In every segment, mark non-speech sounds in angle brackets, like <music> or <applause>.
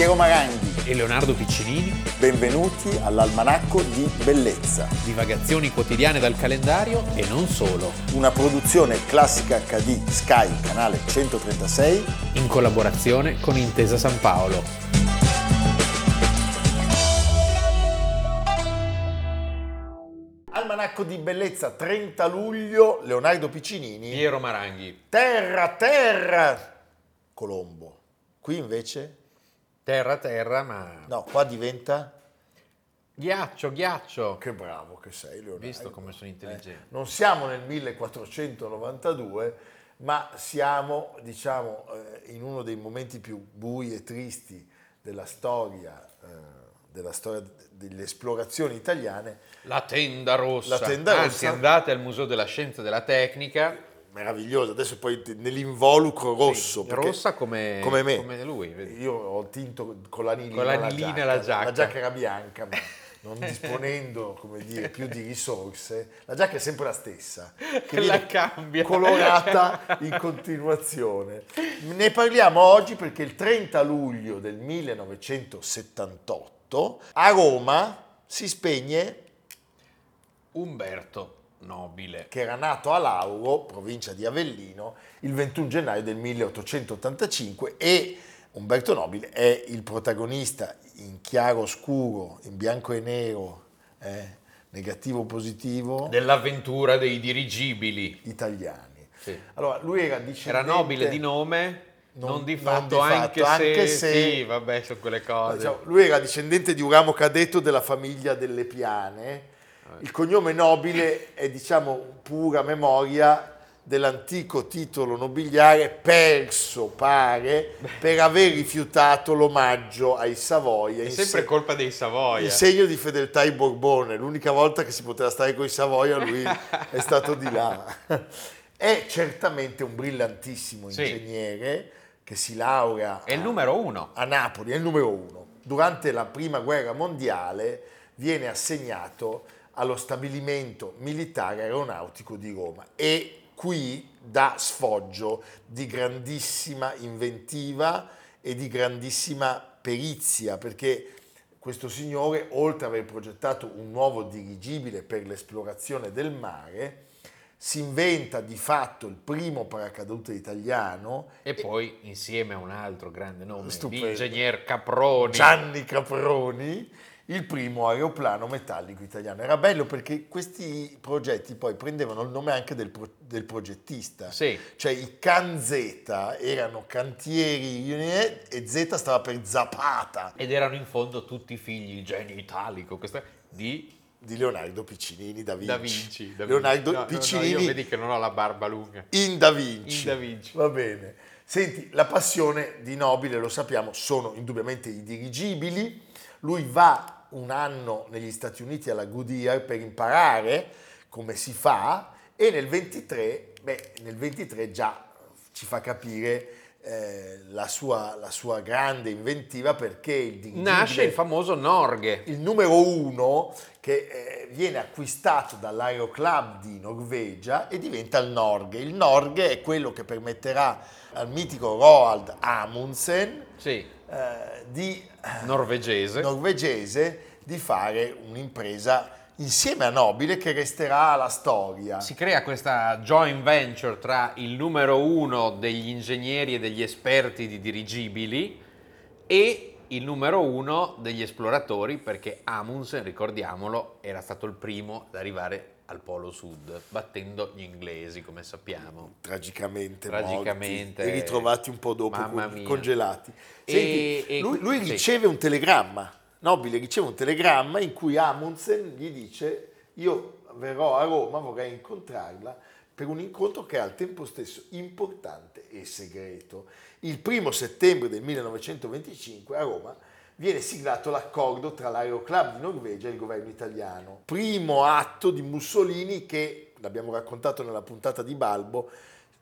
Piero Maranghi e Leonardo Piccinini. Benvenuti all'Almanacco di Bellezza. Divagazioni quotidiane dal calendario e non solo. Una produzione classica HD Sky, canale 136. In collaborazione con Intesa San Paolo. Almanacco di Bellezza, 30 luglio, Leonardo Piccinini. Piero Maranghi. Terra, terra, Colombo. Qui invece Terra, terra, ma... No, qua diventa... Ghiaccio, ghiaccio. Che bravo che sei, Leonardo. Visto come sono intelligente. Eh, non siamo nel 1492, ma siamo, diciamo, eh, in uno dei momenti più bui e tristi della storia, eh, della storia delle esplorazioni italiane. La tenda rossa. La tenda rossa. Anzi, andate al Museo della Scienza e della Tecnica meraviglioso. Adesso poi nell'involucro rosso. Sì, rossa come, come, me. come lui. Vedi. Io ho tinto con l'anilina, con l'anilina la, giacca. la giacca. La giacca era bianca, ma <laughs> non disponendo come dire, più di risorse. La giacca è sempre la stessa, che <laughs> la cambia. colorata in continuazione. Ne parliamo oggi perché il 30 luglio del 1978 a Roma si spegne Umberto nobile. Che era nato a Lauro, provincia di Avellino, il 21 gennaio del 1885 e Umberto Nobile è il protagonista in chiaro scuro, in bianco e nero, eh, negativo positivo. Dell'avventura dei dirigibili italiani. Sì. Allora, lui era discendente... Era nobile di nome, non, non, di, fatto, non di fatto, anche, anche se, se, Sì, vabbè, sono quelle cose. Diciamo, lui era discendente di un ramo cadetto della famiglia delle Piane, il cognome nobile è diciamo pura memoria dell'antico titolo nobiliare perso, pare, per aver rifiutato l'omaggio ai Savoia. È sempre se- colpa dei Savoia. Il segno di fedeltà ai Borbone. L'unica volta che si poteva stare con i Savoia lui è <laughs> stato di là. È certamente un brillantissimo ingegnere sì. che si laurea è il numero uno. a Napoli, è il numero uno. Durante la prima guerra mondiale viene assegnato allo stabilimento militare aeronautico di Roma e qui dà sfoggio di grandissima inventiva e di grandissima perizia perché questo signore, oltre ad aver progettato un nuovo dirigibile per l'esplorazione del mare, si inventa di fatto il primo paracadute italiano. E poi insieme a un altro grande nome, l'ingegner Caproni. Gianni Caproni, il primo aeroplano metallico italiano. Era bello perché questi progetti poi prendevano il nome anche del, pro, del progettista. Sì. Cioè i Can Z erano cantieri e Z stava per Zapata. Ed erano in fondo tutti figli, il genio italico, questa, di di Leonardo Piccinini da Vinci. Da Vinci. Da Leonardo no, Piccinini. No, no, io vedi che non ho la barba lunga. In Da Vinci. In Da Vinci. Va bene. Senti, la passione di Nobile, lo sappiamo, sono indubbiamente i dirigibili. Lui va un anno negli Stati Uniti alla Goodyear per imparare come si fa e nel 23, beh, nel 23 già ci fa capire eh, la, sua, la, sua, grande inventiva perché il nasce il famoso Norge il numero uno che eh, viene acquistato dall'Aeroclub di Norvegia e diventa il Norge il Norge è quello che permetterà al mitico Roald Amundsen sì. Eh, di norvegese. norvegese di fare un'impresa insieme a Nobile che resterà alla storia. Si crea questa joint venture tra il numero uno degli ingegneri e degli esperti di dirigibili e il numero uno degli esploratori perché Amundsen, ricordiamolo, era stato il primo ad arrivare al Polo Sud, battendo gli inglesi, come sappiamo. Tragicamente, Tragicamente morti, e ritrovati un po' dopo congelati. Senti, e, lui, lui sì. riceve un telegramma Nobile riceve un telegramma in cui Amundsen gli dice io verrò a Roma, vorrei incontrarla per un incontro che è al tempo stesso importante e segreto. Il primo settembre del 1925 a Roma viene siglato l'accordo tra l'Aeroclub di Norvegia e il governo italiano. Primo atto di Mussolini che, l'abbiamo raccontato nella puntata di Balbo,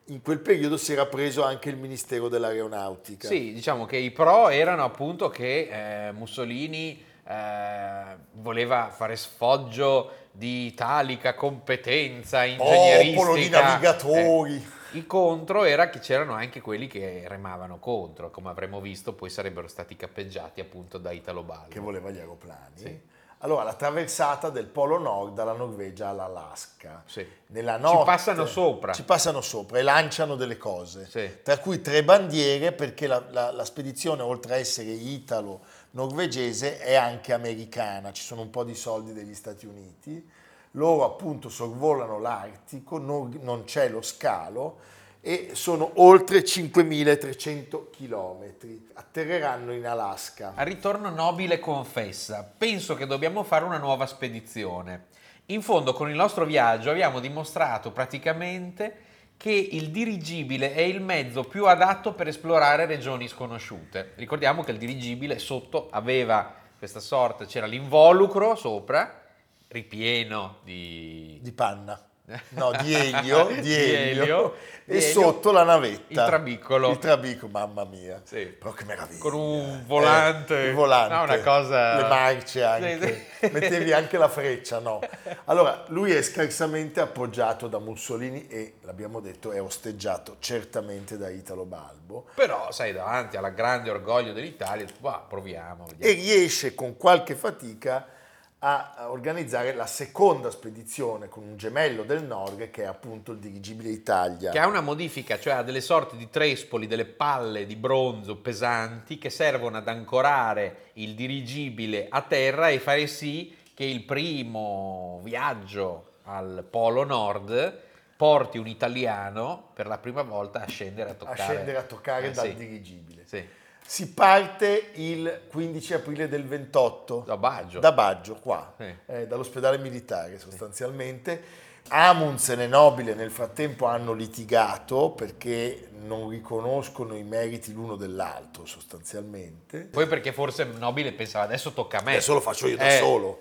in quel periodo si era preso anche il Ministero dell'Aeronautica. Sì, diciamo che i pro erano appunto che eh, Mussolini eh, voleva fare sfoggio di italica competenza ingegneristica. Popolo di navigatori. Eh, Il contro era che c'erano anche quelli che remavano contro, come avremmo visto, poi sarebbero stati cappeggiati appunto da Italo Balbo. Che voleva gli aeroplani. Sì. Allora, la traversata del Polo Nord dalla Norvegia all'Alaska. Sì. Nella notte, Ci passano sopra. Ci passano sopra e lanciano delle cose. Sì. Tra cui tre bandiere, perché la, la- la spedizione, oltre a essere italo-norvegese, è anche americana. Ci sono un po' di soldi degli Stati Uniti. Loro appunto sorvolano l'Artico, non, non c'è lo scalo e sono oltre 5.300 chilometri. Atterreranno in Alaska. Al ritorno Nobile confessa, penso che dobbiamo fare una nuova spedizione. In fondo con il nostro viaggio abbiamo dimostrato praticamente che il dirigibile è il mezzo più adatto per esplorare regioni sconosciute. Ricordiamo che il dirigibile sotto aveva questa sorta, c'era l'involucro sopra, ripieno di... di panna. <laughs> No, di elio, di, elio, <laughs> elio, e elio. sotto la navetta. Il trabiccolo. Il trabiccolo, mamma mia. Sì. Però che meraviglia. Con un volante. Eh, il volante. No, una cosa- Le marce anche. Sì, sì. Mettevi anche la freccia, no. <laughs> Allora, lui è scarsamente appoggiato da Mussolini e, l'abbiamo detto, è osteggiato certamente da Italo Balbo. Però, sai, davanti al grande orgoglio dell'Italia, bah, proviamo. e vediamo. riesce con qualche fatica a a organizzare la seconda spedizione con un gemello del nord che è appunto il dirigibile Italia. Che ha una modifica, cioè ha delle sorte di trespoli, delle palle di bronzo pesanti che servono ad ancorare il dirigibile a terra e fare sì che il primo viaggio al Polo Nord porti un italiano per la prima volta a scendere a a toccare, scendere a toccare Eh, dal sì, dirigibile. sì. Si parte il 15 aprile del 28 Da Baggio. da Baggio, qua, Sì. eh, dall'ospedale militare sostanzialmente. Amundsen e Nobile nel frattempo hanno litigato perché non riconoscono i meriti l'uno dell'altro sostanzialmente. Poi perché forse Nobile pensava adesso tocca a me. Adesso lo faccio io da Eh, solo.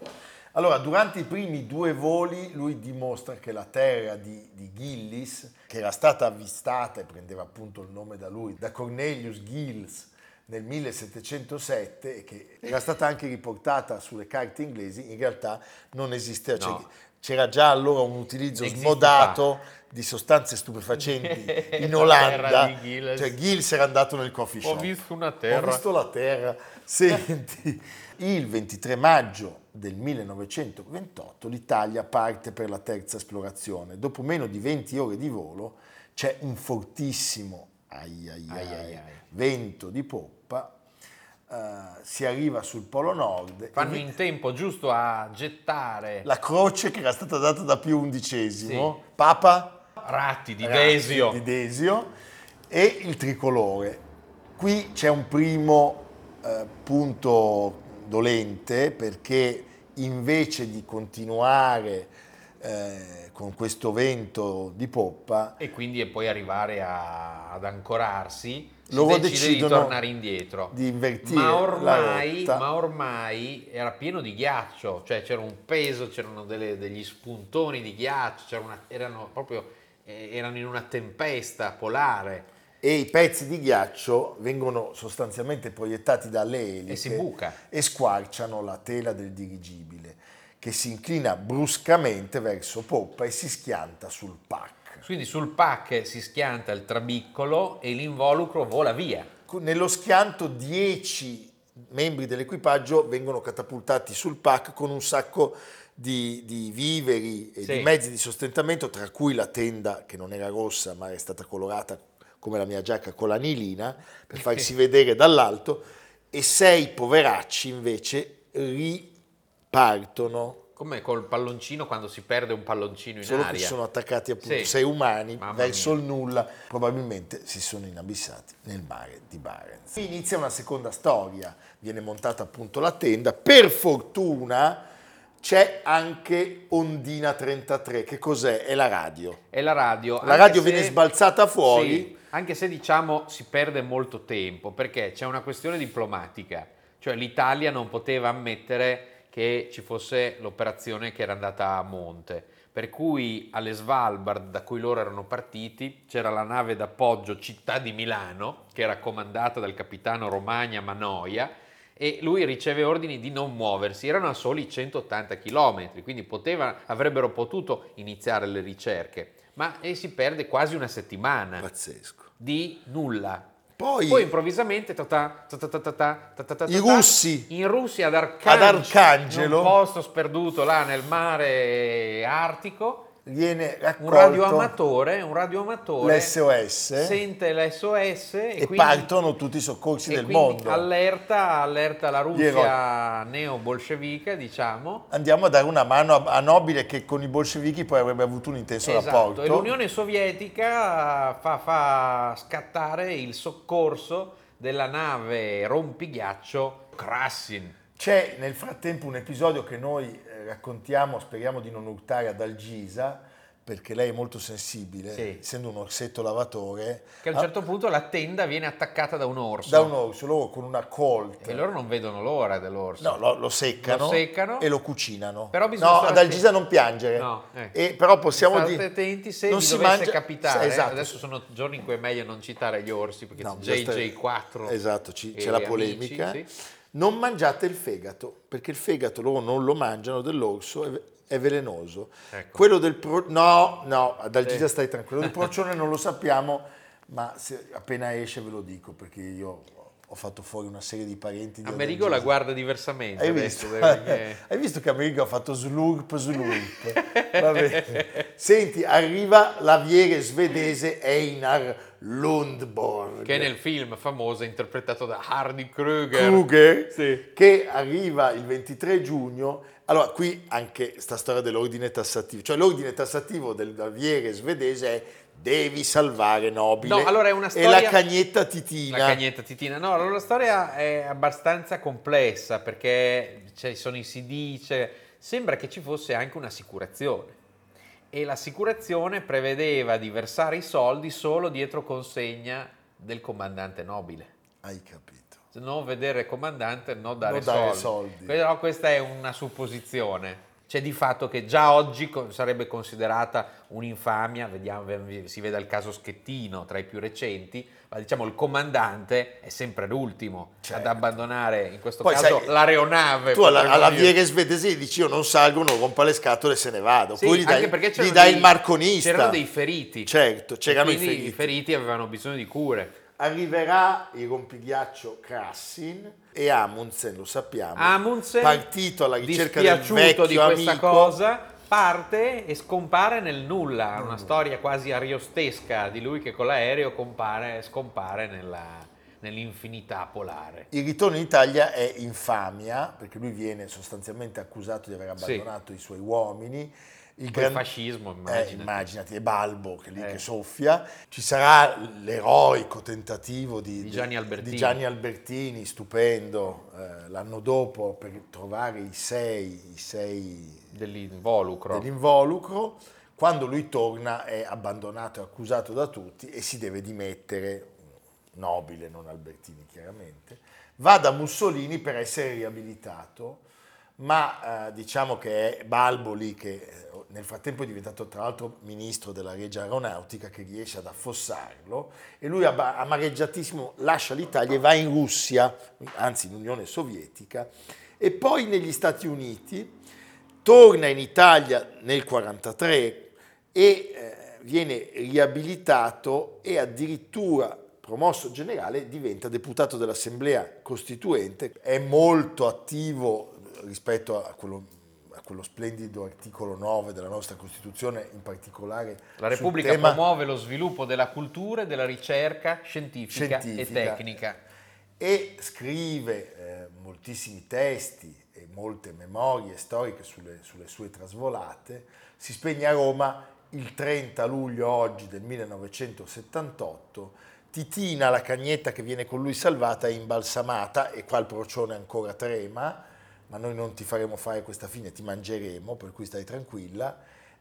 Allora, durante i primi due voli lui dimostra che la terra di, di Gillis, che era stata avvistata e prendeva appunto il nome da lui, da Cornelius Gills nel 1707 e che era stata anche riportata sulle carte inglesi, in realtà non esisteva. Cioè, No. c'era già allora un utilizzo Esiste smodato di sostanze stupefacenti <laughs> in La Olanda. Gilles. Cioè, Gilles era andato nel coffee Ho shop. visto una Ho terra. visto la terra. Senti, <laughs> il 23 maggio del 1928 l'Italia parte per la terza esplorazione. Dopo meno di 20 ore di volo c'è un fortissimo ai, ai, Ai, ai, ai, vento di poppa, eh, si arriva sul Polo Nord. Fanno in tempo giusto a gettare La croce che era stata data da Pio XI, Papa ratti di Razzi Desio. di Desio e il tricolore. Qui c'è un primo eh, punto dolente perché invece di continuare eh, con questo vento di poppa, e quindi poi arrivare a- ad ancorarsi si Loro decide di tornare indietro. di invertire ma ormai, ma ormai era pieno di ghiaccio cioè c'era un peso c'erano delle- degli spuntoni di ghiaccio una- erano proprio eh, erano in una tempesta polare. E i pezzi di ghiaccio vengono sostanzialmente proiettati dalle eliche E si buca. e squarciano la tela del dirigibile che si inclina bruscamente verso poppa e si schianta sul pack. quindi sul pack si schianta il trabiccolo e l'involucro vola via Nello schianto 10 membri dell'equipaggio vengono catapultati sul pack con un sacco di, di viveri e Sì. di mezzi di sostentamento, tra cui la tenda che non era rossa ma è stata colorata come la mia giacca con l'anilina per farsi <laughs> vedere dall'alto e sei poveracci invece ripartono come col palloncino quando si perde un palloncino in solo che aria sono attaccati appunto Sì. sei umani Mamma verso mia. il nulla, probabilmente si sono inabissati nel mare di Barents. Inizia una seconda storia, viene montata appunto la tenda, per fortuna c'è anche Ondina 33, che cos'è? È la radio. e la radio La radio se- viene sbalzata fuori. Sì, anche se diciamo si perde molto tempo perché c'è una questione diplomatica, cioè l'Italia non poteva ammettere che ci fosse l'operazione che era andata a monte, per cui alle Svalbard da cui loro erano partiti c'era la nave d'appoggio Città di Milano che era comandata dal capitano Romagna Manoia e lui riceve ordini di non muoversi, erano a soli 180 km, quindi poteva- avrebbero potuto iniziare le ricerche, Ma e si perde quasi una settimana Pazzesco. di nulla. Poi, Poi improvvisamente i russi in Russia ad Arcangelo, ad Arcangelo. un posto sperduto là nel mare artico viene un raccolto radioamatore, un radioamatore l'SOS sente l'SOS e, e quindi, partono tutti i soccorsi del mondo. Allerta, allerta la. Russia neo-bolscevica, diciamo. Andiamo a dare una mano a, a Nobile che con i bolscevichi poi avrebbe avuto un intenso Esatto, rapporto. e l'Unione Sovietica fa, fa scattare il soccorso della nave rompighiaccio Krassin. C'è nel frattempo un episodio che noi eh, raccontiamo, speriamo di non urtare ad Algisa, perché lei è molto sensibile, Sì. essendo un orsetto lavatore, Che a un ah, certo punto la tenda viene attaccata da un orso. da un orso, loro con una colt, E loro non vedono l'ora dell'orso. no, lo, lo seccano, Lo seccano. e lo cucinano. Però bisogna no, ad Algisa non piangere, No, ecco. e, però possiamo State dire... attenti se non vi si dovesse mangia- capitare. Esatto. Adesso sono giorni in cui è meglio non citare gli orsi perché No, c'è bisogna stare- JJ4. Esatto, ci- c'è la amici, polemica. sì. Non mangiate il fegato, perché il fegato loro non lo mangiano dell'orso, è, velenoso. Ecco. Quello del pro... No, no, ad Algisa Sì. stai tranquillo. Del <laughs> procione non lo sappiamo, ma se appena esce ve lo dico, perché io ho fatto fuori una serie di parenti di Amerigo Ad la guarda diversamente Hai visto? perché- <laughs> Hai visto che Amerigo ha fatto slurp slurp? <laughs> Senti, arriva l'aviere svedese Einar Lundborg. che è nel film famoso interpretato da Hardy Kruger. Kruger, Sì. che arriva il 23 giugno. Allora, qui anche sta storia dell'ordine tassativo, cioè l'ordine tassativo del naviere svedese è devi salvare nobile No, allora è una e storia- la cagnetta titina. La cagnetta titina. No, allora la storia è abbastanza complessa perché ci sono i si dice, sembra che ci fosse anche un'assicurazione e l'assicurazione prevedeva di versare i soldi solo dietro consegna del comandante nobile. Hai capito. Non vedere il comandante, non dare, Non dare soldi. soldi. Però questa è una supposizione. C'è di fatto che già oggi sarebbe considerata un'infamia, vediamo, si vede il caso Schettino tra i più recenti, ma diciamo il comandante è sempre l'ultimo Certo. ad abbandonare, in questo Poi, caso, sai, l'aeronave. Tu alla, alla viere svedese dici io non salgo, non rompa le scatole e se ne vado. Sì, Poi gli dai, anche perché gli c'erano dai dei- il marconista. C'erano dei feriti. Certo, c'erano i quindi feriti. i feriti avevano bisogno di cure. Arriverà il rompighiaccio Krassin e Amundsen, lo sappiamo, Amundsen, partito alla ricerca del vecchio di questa amico. cosa, parte e scompare nel nulla. Una storia quasi ariostesca di lui che con l'aereo compare, scompare nella- nell'infinità polare. Il ritorno in Italia è infamia, perché lui viene sostanzialmente accusato di aver Sì. abbandonato i suoi uomini. Il gran- fascismo, Eh, immaginati. immaginati, è Balbo che lì Eh. che soffia. Ci sarà l'eroico tentativo di, Di Gianni Albertini. di Gianni Albertini, stupendo, eh, l'anno dopo per trovare i sei, i sei Dell'involucro. dell'involucro. Quando lui torna è abbandonato e accusato da tutti e si deve dimettere, nobile, non Albertini chiaramente, va da Mussolini per essere riabilitato, ma eh, diciamo che è Balbo lì che eh, nel frattempo è diventato tra l'altro ministro della Regia Aeronautica che riesce ad affossarlo e lui amareggiatissimo lascia l'Italia e va in Russia, anzi in Unione Sovietica, e poi negli Stati Uniti, torna in Italia nel 1943 e eh, viene riabilitato e addirittura promosso generale diventa deputato dell'Assemblea Costituente, è molto attivo rispetto a quello, quello splendido articolo 9 della nostra Costituzione, in particolare La Repubblica promuove lo sviluppo della cultura e della ricerca scientifica, Scientifica. e tecnica. e scrive eh, moltissimi testi e molte memorie storiche sulle, sulle sue trasvolate. Si spegne a Roma il 30 luglio oggi del 1978. Titina, la cagnetta che viene con lui salvata, è imbalsamata e qua il procione ancora trema, ma noi non ti faremo fare questa fine, ti mangeremo, per cui stai tranquilla.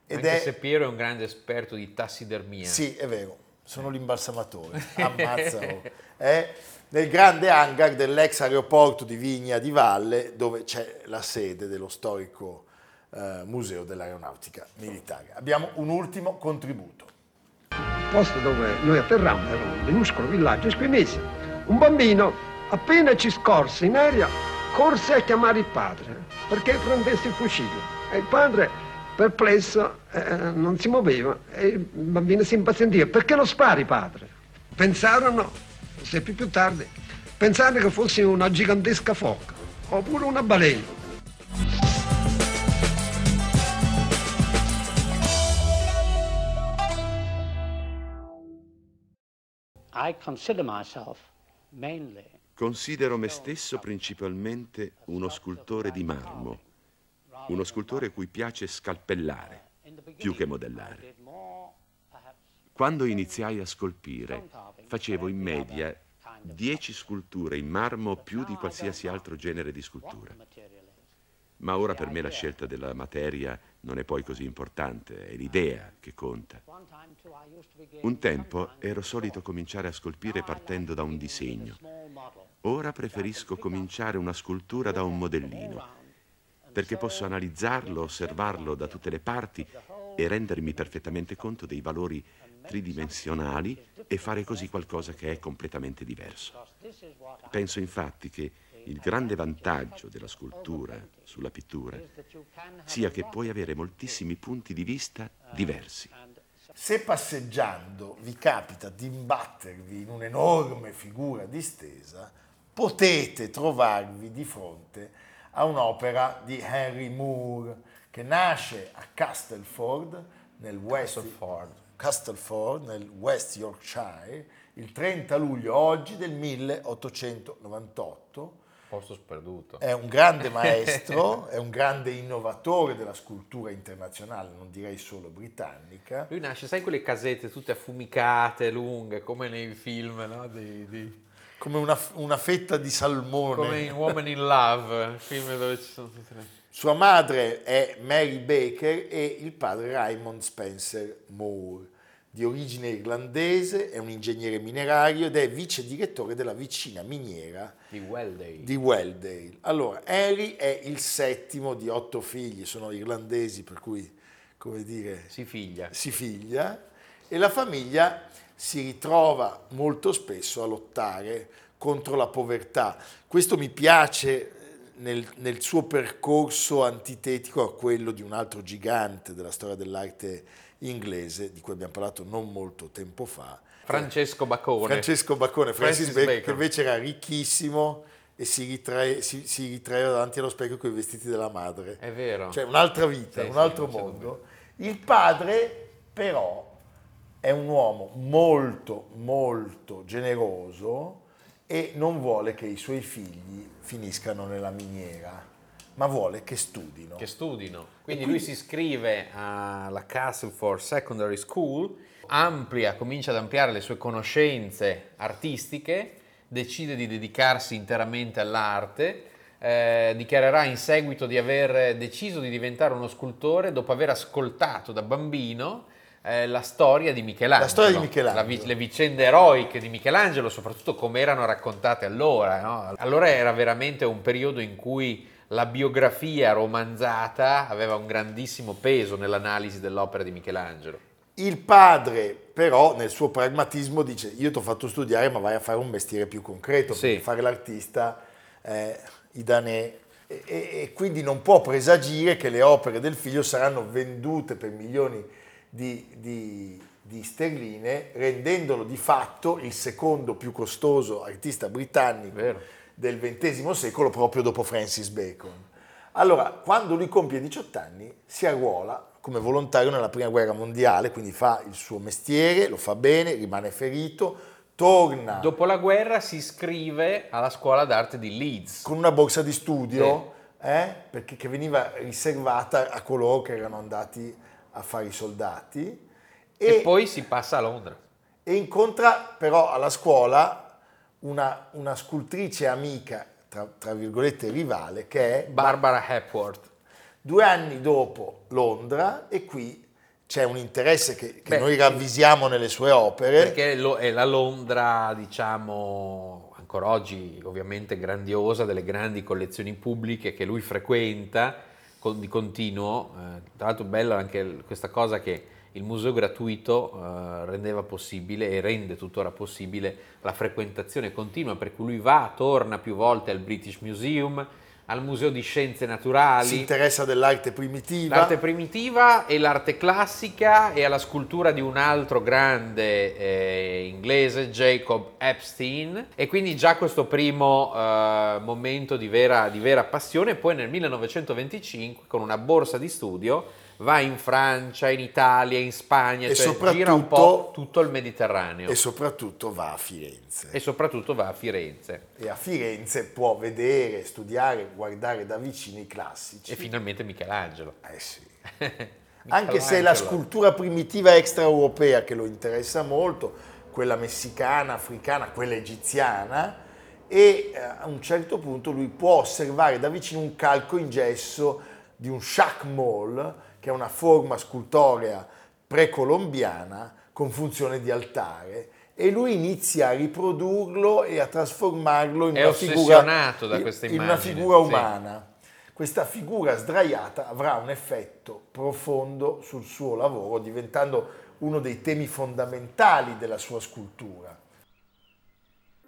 Ed Anche è... se Piero è un grande esperto di tassidermia. Sì, è vero, sono l'imbalsamatore, <laughs> ammazzalo. È nel grande hangar dell'ex aeroporto di Vigna di Valle, dove c'è la sede dello storico eh, Museo dell'Aeronautica Militare. Abbiamo un ultimo contributo. Il posto dove noi atterrammo era un minuscolo villaggio esquimese. Un bambino, appena ci scorse in aria, corse a chiamare il padre perché prendesse il fucile. E il padre perplesso, eh, non si muoveva e il bambino si impazientiva. Perché lo spari, padre? Pensarono, sempre più tardi, pensarono che fosse una gigantesca foca oppure una balena. I consider myself mainly Considero me stesso principalmente uno scultore di marmo, uno scultore cui piace scalpellare più che modellare. Quando iniziai a scolpire, facevo in media 10 sculture in marmo più di qualsiasi altro genere di scultura. Ma ora per me la scelta della materia non è poi così importante, è l'idea che conta. Un tempo ero solito cominciare a scolpire partendo da un disegno. Ora preferisco cominciare una scultura da un modellino, perché posso analizzarlo, osservarlo da tutte le parti e rendermi perfettamente conto dei valori tridimensionali e fare così qualcosa che è completamente diverso. Penso infatti che il grande vantaggio della scultura sulla pittura sia che puoi avere moltissimi punti di vista diversi. Se passeggiando vi capita di imbattervi in un'enorme figura distesa, potete trovarvi di fronte a un'opera di Henry Moore che nasce a Castleford nel West, Castleford. Castleford, nel West Yorkshire il 30 luglio oggi del 1898 Posto sperduto. è un grande <laughs> maestro, è un grande innovatore della scultura internazionale, non direi solo britannica. Lui nasce, sai, quelle casette tutte affumicate, lunghe, come nei film, no? Di, di- Come una, una fetta di salmone. come in Woman in Love, il film dove ci sono tutte le... Sua madre è Mary Baker e il padre Raymond Spencer Moore. Di origine irlandese, è un ingegnere minerario ed è vice direttore della vicina miniera di Welldale. di Welldale. Allora, Harry è il settimo di otto figli, sono irlandesi per cui, come dire, Si figlia. si figlia e la famiglia si ritrova molto spesso a lottare contro la povertà. Questo mi piace nel, nel suo percorso antitetico a quello di un altro gigante della storia dell'arte inglese, di cui abbiamo parlato non molto tempo fa, Francesco Bacone. Francesco Baccone, Francis, Francis Bacon, che invece era ricchissimo e si, ritrae- si- si ritraeva davanti allo specchio con i vestiti della madre. È vero. Cioè un'altra vita, Sì, un sì, altro c'è mondo. Il padre però è un uomo molto, molto generoso e non vuole che i suoi figli finiscano nella miniera, ma vuole che studino. che studino. Quindi lui si iscrive alla Castleford Secondary School, amplia, comincia ad ampliare le sue conoscenze artistiche, decide di dedicarsi interamente all'arte, eh, dichiarerà in seguito di aver deciso di diventare uno scultore dopo aver ascoltato da bambino eh, la storia di Michelangelo. La storia di Michelangelo. La vi- le vicende eroiche di Michelangelo, soprattutto come erano raccontate allora. no? Allora era veramente un periodo in cui la biografia romanzata aveva un grandissimo peso nell'analisi dell'opera di Michelangelo. Il padre però nel suo pragmatismo dice io ti ho fatto studiare ma vai a fare un mestiere più concreto, Sì. fare l'artista eh, idanè e, e- e quindi non può presagire che le opere del figlio saranno vendute per milioni di, di- di sterline, rendendolo di fatto il secondo più costoso artista britannico Vero. Del XX secolo proprio dopo Francis Bacon. Allora, quando lui compie 18 anni, si arruola come volontario nella prima guerra mondiale, quindi fa il suo mestiere, lo fa bene, rimane ferito, torna Dopo la guerra si iscrive alla scuola d'arte di Leeds. con una borsa di studio, eh, perché, che veniva riservata a coloro che erano andati a fare i soldati, E, poi si passa a Londra. e incontra però alla scuola una, una scultrice amica, tra, tra virgolette rivale, che è Barbara Hepworth. Due anni dopo Londra e qui c'è un interesse che, che Beh, noi ravvisiamo nelle sue opere. Perché è la Londra, diciamo, ancora oggi ovviamente grandiosa, delle grandi collezioni pubbliche che lui frequenta con- di continuo. Eh, tra l'altro bella anche questa cosa che il museo gratuito eh, rendeva possibile e rende tuttora possibile la frequentazione continua, per cui lui va, torna più volte al British Museum, al Museo di Scienze Naturali. Si interessa dell'arte primitiva. L'arte primitiva e l'arte classica e alla scultura di un altro grande eh, inglese, Jacob Epstein. E quindi già questo primo eh, momento di vera, di vera passione. Poi nel 1925, con una borsa di studio, va in Francia, in Italia, in Spagna, E cioè gira un po' tutto il Mediterraneo. E soprattutto va a Firenze. E soprattutto va a Firenze. E a Firenze può vedere, studiare, guardare da vicino i classici. E finalmente Michelangelo. Eh sì. <laughs> Anche se è la scultura primitiva extraeuropea che lo interessa molto, quella messicana, africana, quella egiziana, e eh, a un certo punto lui può osservare da vicino un calco in gesso di un shakmol, che è una forma scultorea precolombiana con funzione di altare, e lui inizia a riprodurlo e a trasformarlo in una figura, questa in una immagine, figura sì. umana. Questa figura sdraiata avrà un effetto profondo sul suo lavoro, diventando uno dei temi fondamentali della sua scultura.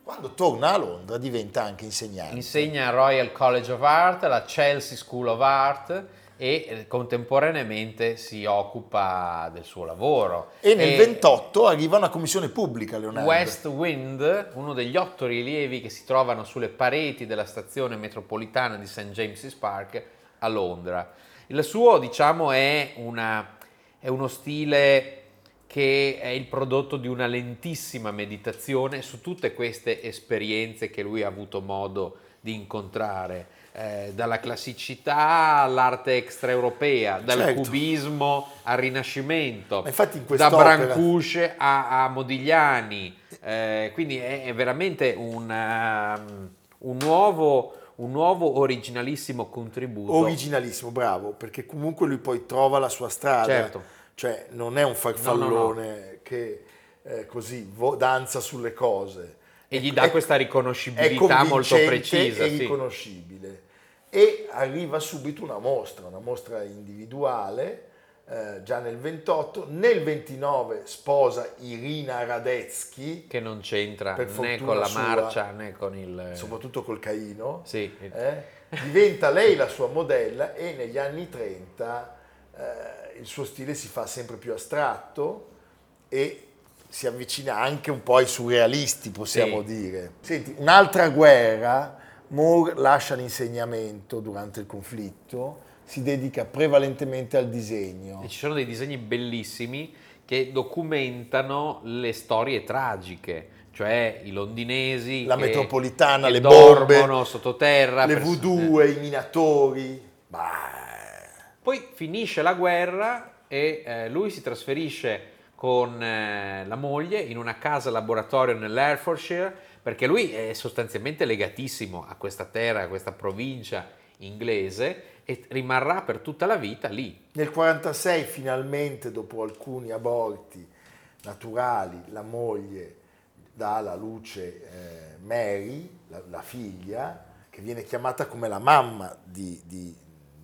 Quando torna a Londra diventa anche insegnante. Insegna al Royal College of Art, alla Chelsea School of Art e eh, contemporaneamente si occupa del suo lavoro. e nel 28 arriva una commissione pubblica, Leonardo. West Wind, uno degli otto rilievi che si trovano sulle pareti della stazione metropolitana di St. James's Park a Londra. Il suo, diciamo, è, una- è uno stile che è il prodotto di una lentissima meditazione su tutte queste esperienze che lui ha avuto modo di incontrare, eh, dalla classicità all'arte extraeuropea, dal Certo. cubismo al rinascimento, da Brancusi a, a Modigliani, eh, quindi è, è veramente un, um, un nuovo, un nuovo originalissimo contributo. Originalissimo, bravo, perché comunque lui poi trova la sua strada. Certo. Cioè non è un farfallone che eh, così vo- danza sulle cose. E gli È- dà è- questa è riconoscibilità molto precisa. e sì. riconoscibile. E arriva subito una mostra, una mostra individuale, eh, già nel 28. Nel 29 sposa Irina Radetzky, Che non c'entra né con la sua, marcia né con il... soprattutto col Caino. Sì, eh, diventa lei la sua modella e negli anni 30 eh, il suo stile si fa sempre più astratto e si avvicina anche un po' ai surrealisti, possiamo Sì. dire. Senti, un'altra guerra, Moore lascia l'insegnamento durante il conflitto, si dedica prevalentemente al disegno. E ci sono dei disegni bellissimi che documentano le storie tragiche, cioè i londinesi La che- metropolitana, che le bombe, sottoterra. le per- voodoo, i minatori. Bah, Poi finisce la guerra e eh, lui si trasferisce con eh, la moglie in una casa laboratorio nell'Herefordshire perché lui è sostanzialmente legatissimo a questa terra, a questa provincia inglese e rimarrà per tutta la vita lì. Nel 1946 finalmente, dopo alcuni aborti naturali, la moglie dà alla luce eh, Mary, la, la figlia, che viene chiamata come la mamma di, di-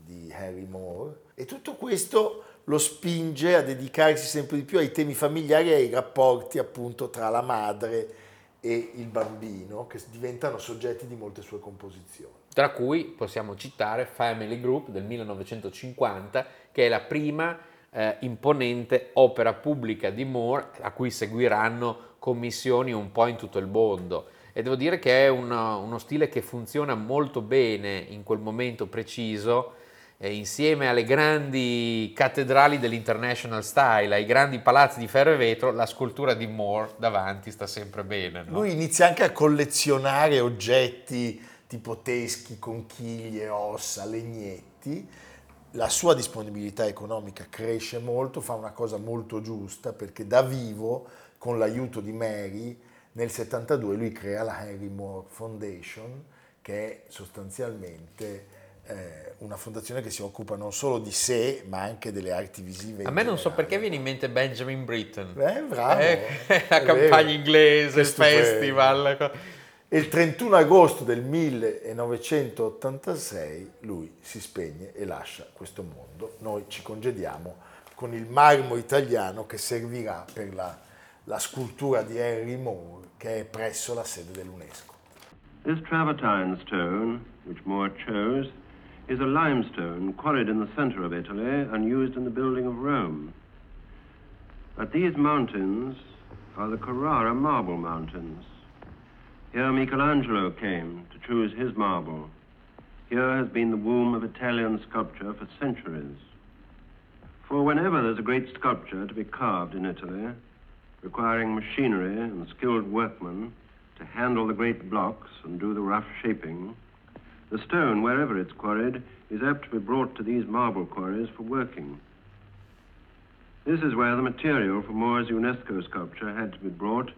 di Harry Moore. E tutto questo lo spinge a dedicarsi sempre di più ai temi familiari e ai rapporti appunto tra la madre e il bambino, che diventano soggetti di molte sue composizioni. Tra cui possiamo citare Family Group del 1950, che è la prima eh, imponente opera pubblica di Moore, a cui seguiranno commissioni un po' in tutto il mondo. E devo dire che è uno, uno stile che funziona molto bene in quel momento preciso, insieme alle grandi cattedrali dell'International Style, ai grandi palazzi di ferro e vetro, la scultura di Moore davanti sta sempre bene. no? Lui inizia anche a collezionare oggetti tipo teschi, conchiglie, ossa, legnetti. La sua disponibilità economica cresce molto, fa una cosa molto giusta perché da vivo, con l'aiuto di Mary, nel 72 lui crea la Henry Moore Foundation, che è sostanzialmente eh, una fondazione che si occupa non solo di sé, ma anche delle arti visive. A me non so generale. perché viene in mente Benjamin Britten. Eh, bravo. Eh, È <laughs> la campagna vero. inglese, il festival. E il 31 agosto del 1986 lui si spegne e lascia questo mondo. Noi ci congediamo con il marmo italiano che servirà per la, la scultura di Henry Moore che è presso la sede dell'UNESCO. This travertine stone, which Moore chose, is a limestone quarried in the center of Italy and used in the building of Rome. But these mountains are the Carrara Marble Mountains. Here Michelangelo came to choose his marble. Here has been the womb of Italian sculpture for centuries. For whenever there's a great sculpture to be carved in Italy, requiring machinery and skilled workmen to handle the great blocks and do the rough shaping, the stone, wherever it's quarried, is apt to be brought to these marble quarries for working. This is where the material for Moore's UNESCO sculpture had to be brought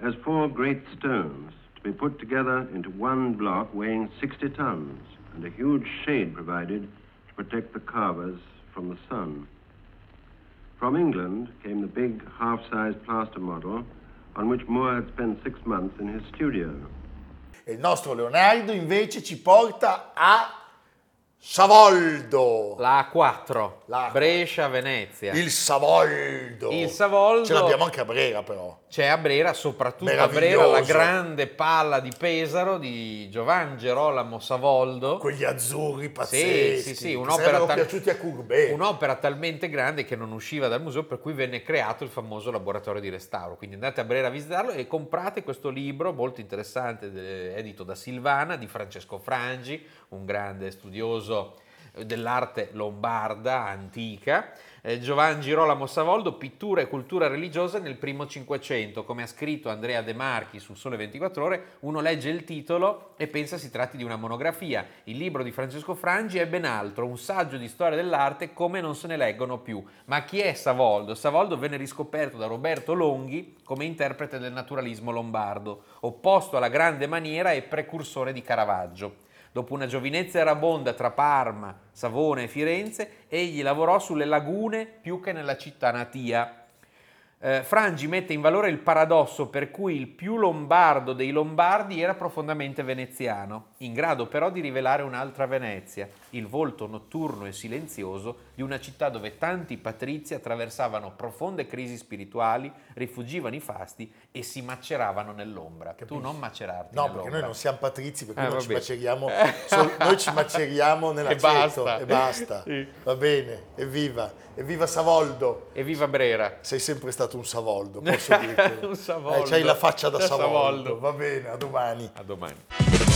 as four great stones to be put together into one block weighing 60 tons and a huge shade provided to protect the carvers from the sun. From England came the big half-sized plaster model on which Moore had spent six months in his studio. E il nostro Leonardo invece ci porta a Savoldo. La A4, La A4. Brescia-Venezia. Il Savoldo. Il Savoldo. Ce l'abbiamo anche a Brera però. C'è a Brera, soprattutto a. Brera, la grande palla di Pesaro di Giovan Gerolamo Savoldo. Quegli azzurri Sì, pazzeschi. sì, sì, che un'opera, tal- piaciuti a Courbet. un'opera talmente grande che non usciva dal museo, per cui venne creato il famoso laboratorio di restauro. Quindi andate a Brera a visitarlo e comprate questo libro molto interessante, edito da Silvana, di Francesco Frangi, un grande studioso dell'arte lombarda antica. Eh, Giovan Girolamo Savoldo, pittura e cultura religiosa nel primo Cinquecento. Come ha scritto Andrea De Marchi sul Sole 24 Ore, uno legge il titolo e pensa si tratti di una monografia. Il libro di Francesco Frangi è ben altro, un saggio di storia dell'arte come non se ne leggono più. Ma chi è Savoldo? Savoldo venne riscoperto da Roberto Longhi come interprete del naturalismo lombardo, opposto alla grande maniera e precursore di Caravaggio. Dopo una giovinezza erabonda tra Parma, Savona e Firenze, egli lavorò sulle lagune più che nella città natia. Eh, Frangi mette in valore il paradosso per cui il più lombardo dei lombardi era profondamente veneziano, in grado però di rivelare un'altra Venezia, il volto notturno e silenzioso di una città dove tanti patrizi attraversavano profonde crisi spirituali, rifuggivano i fasti e si maceravano nell'ombra. Tu non macerarti No, nell'ombra. perché noi non siamo patrizi, per cui Eh, non ci maceriamo, <laughs> sol- noi ci maceriamo nella E basta. e basta. Sì. Va bene, evviva, evviva Savoldo. Evviva Brera! Sei sempre stato un Savoldo, <laughs> posso dirti. Un Savoldo. c'hai la faccia da, Da Savoldo. Savoldo. Va bene, a domani. A domani.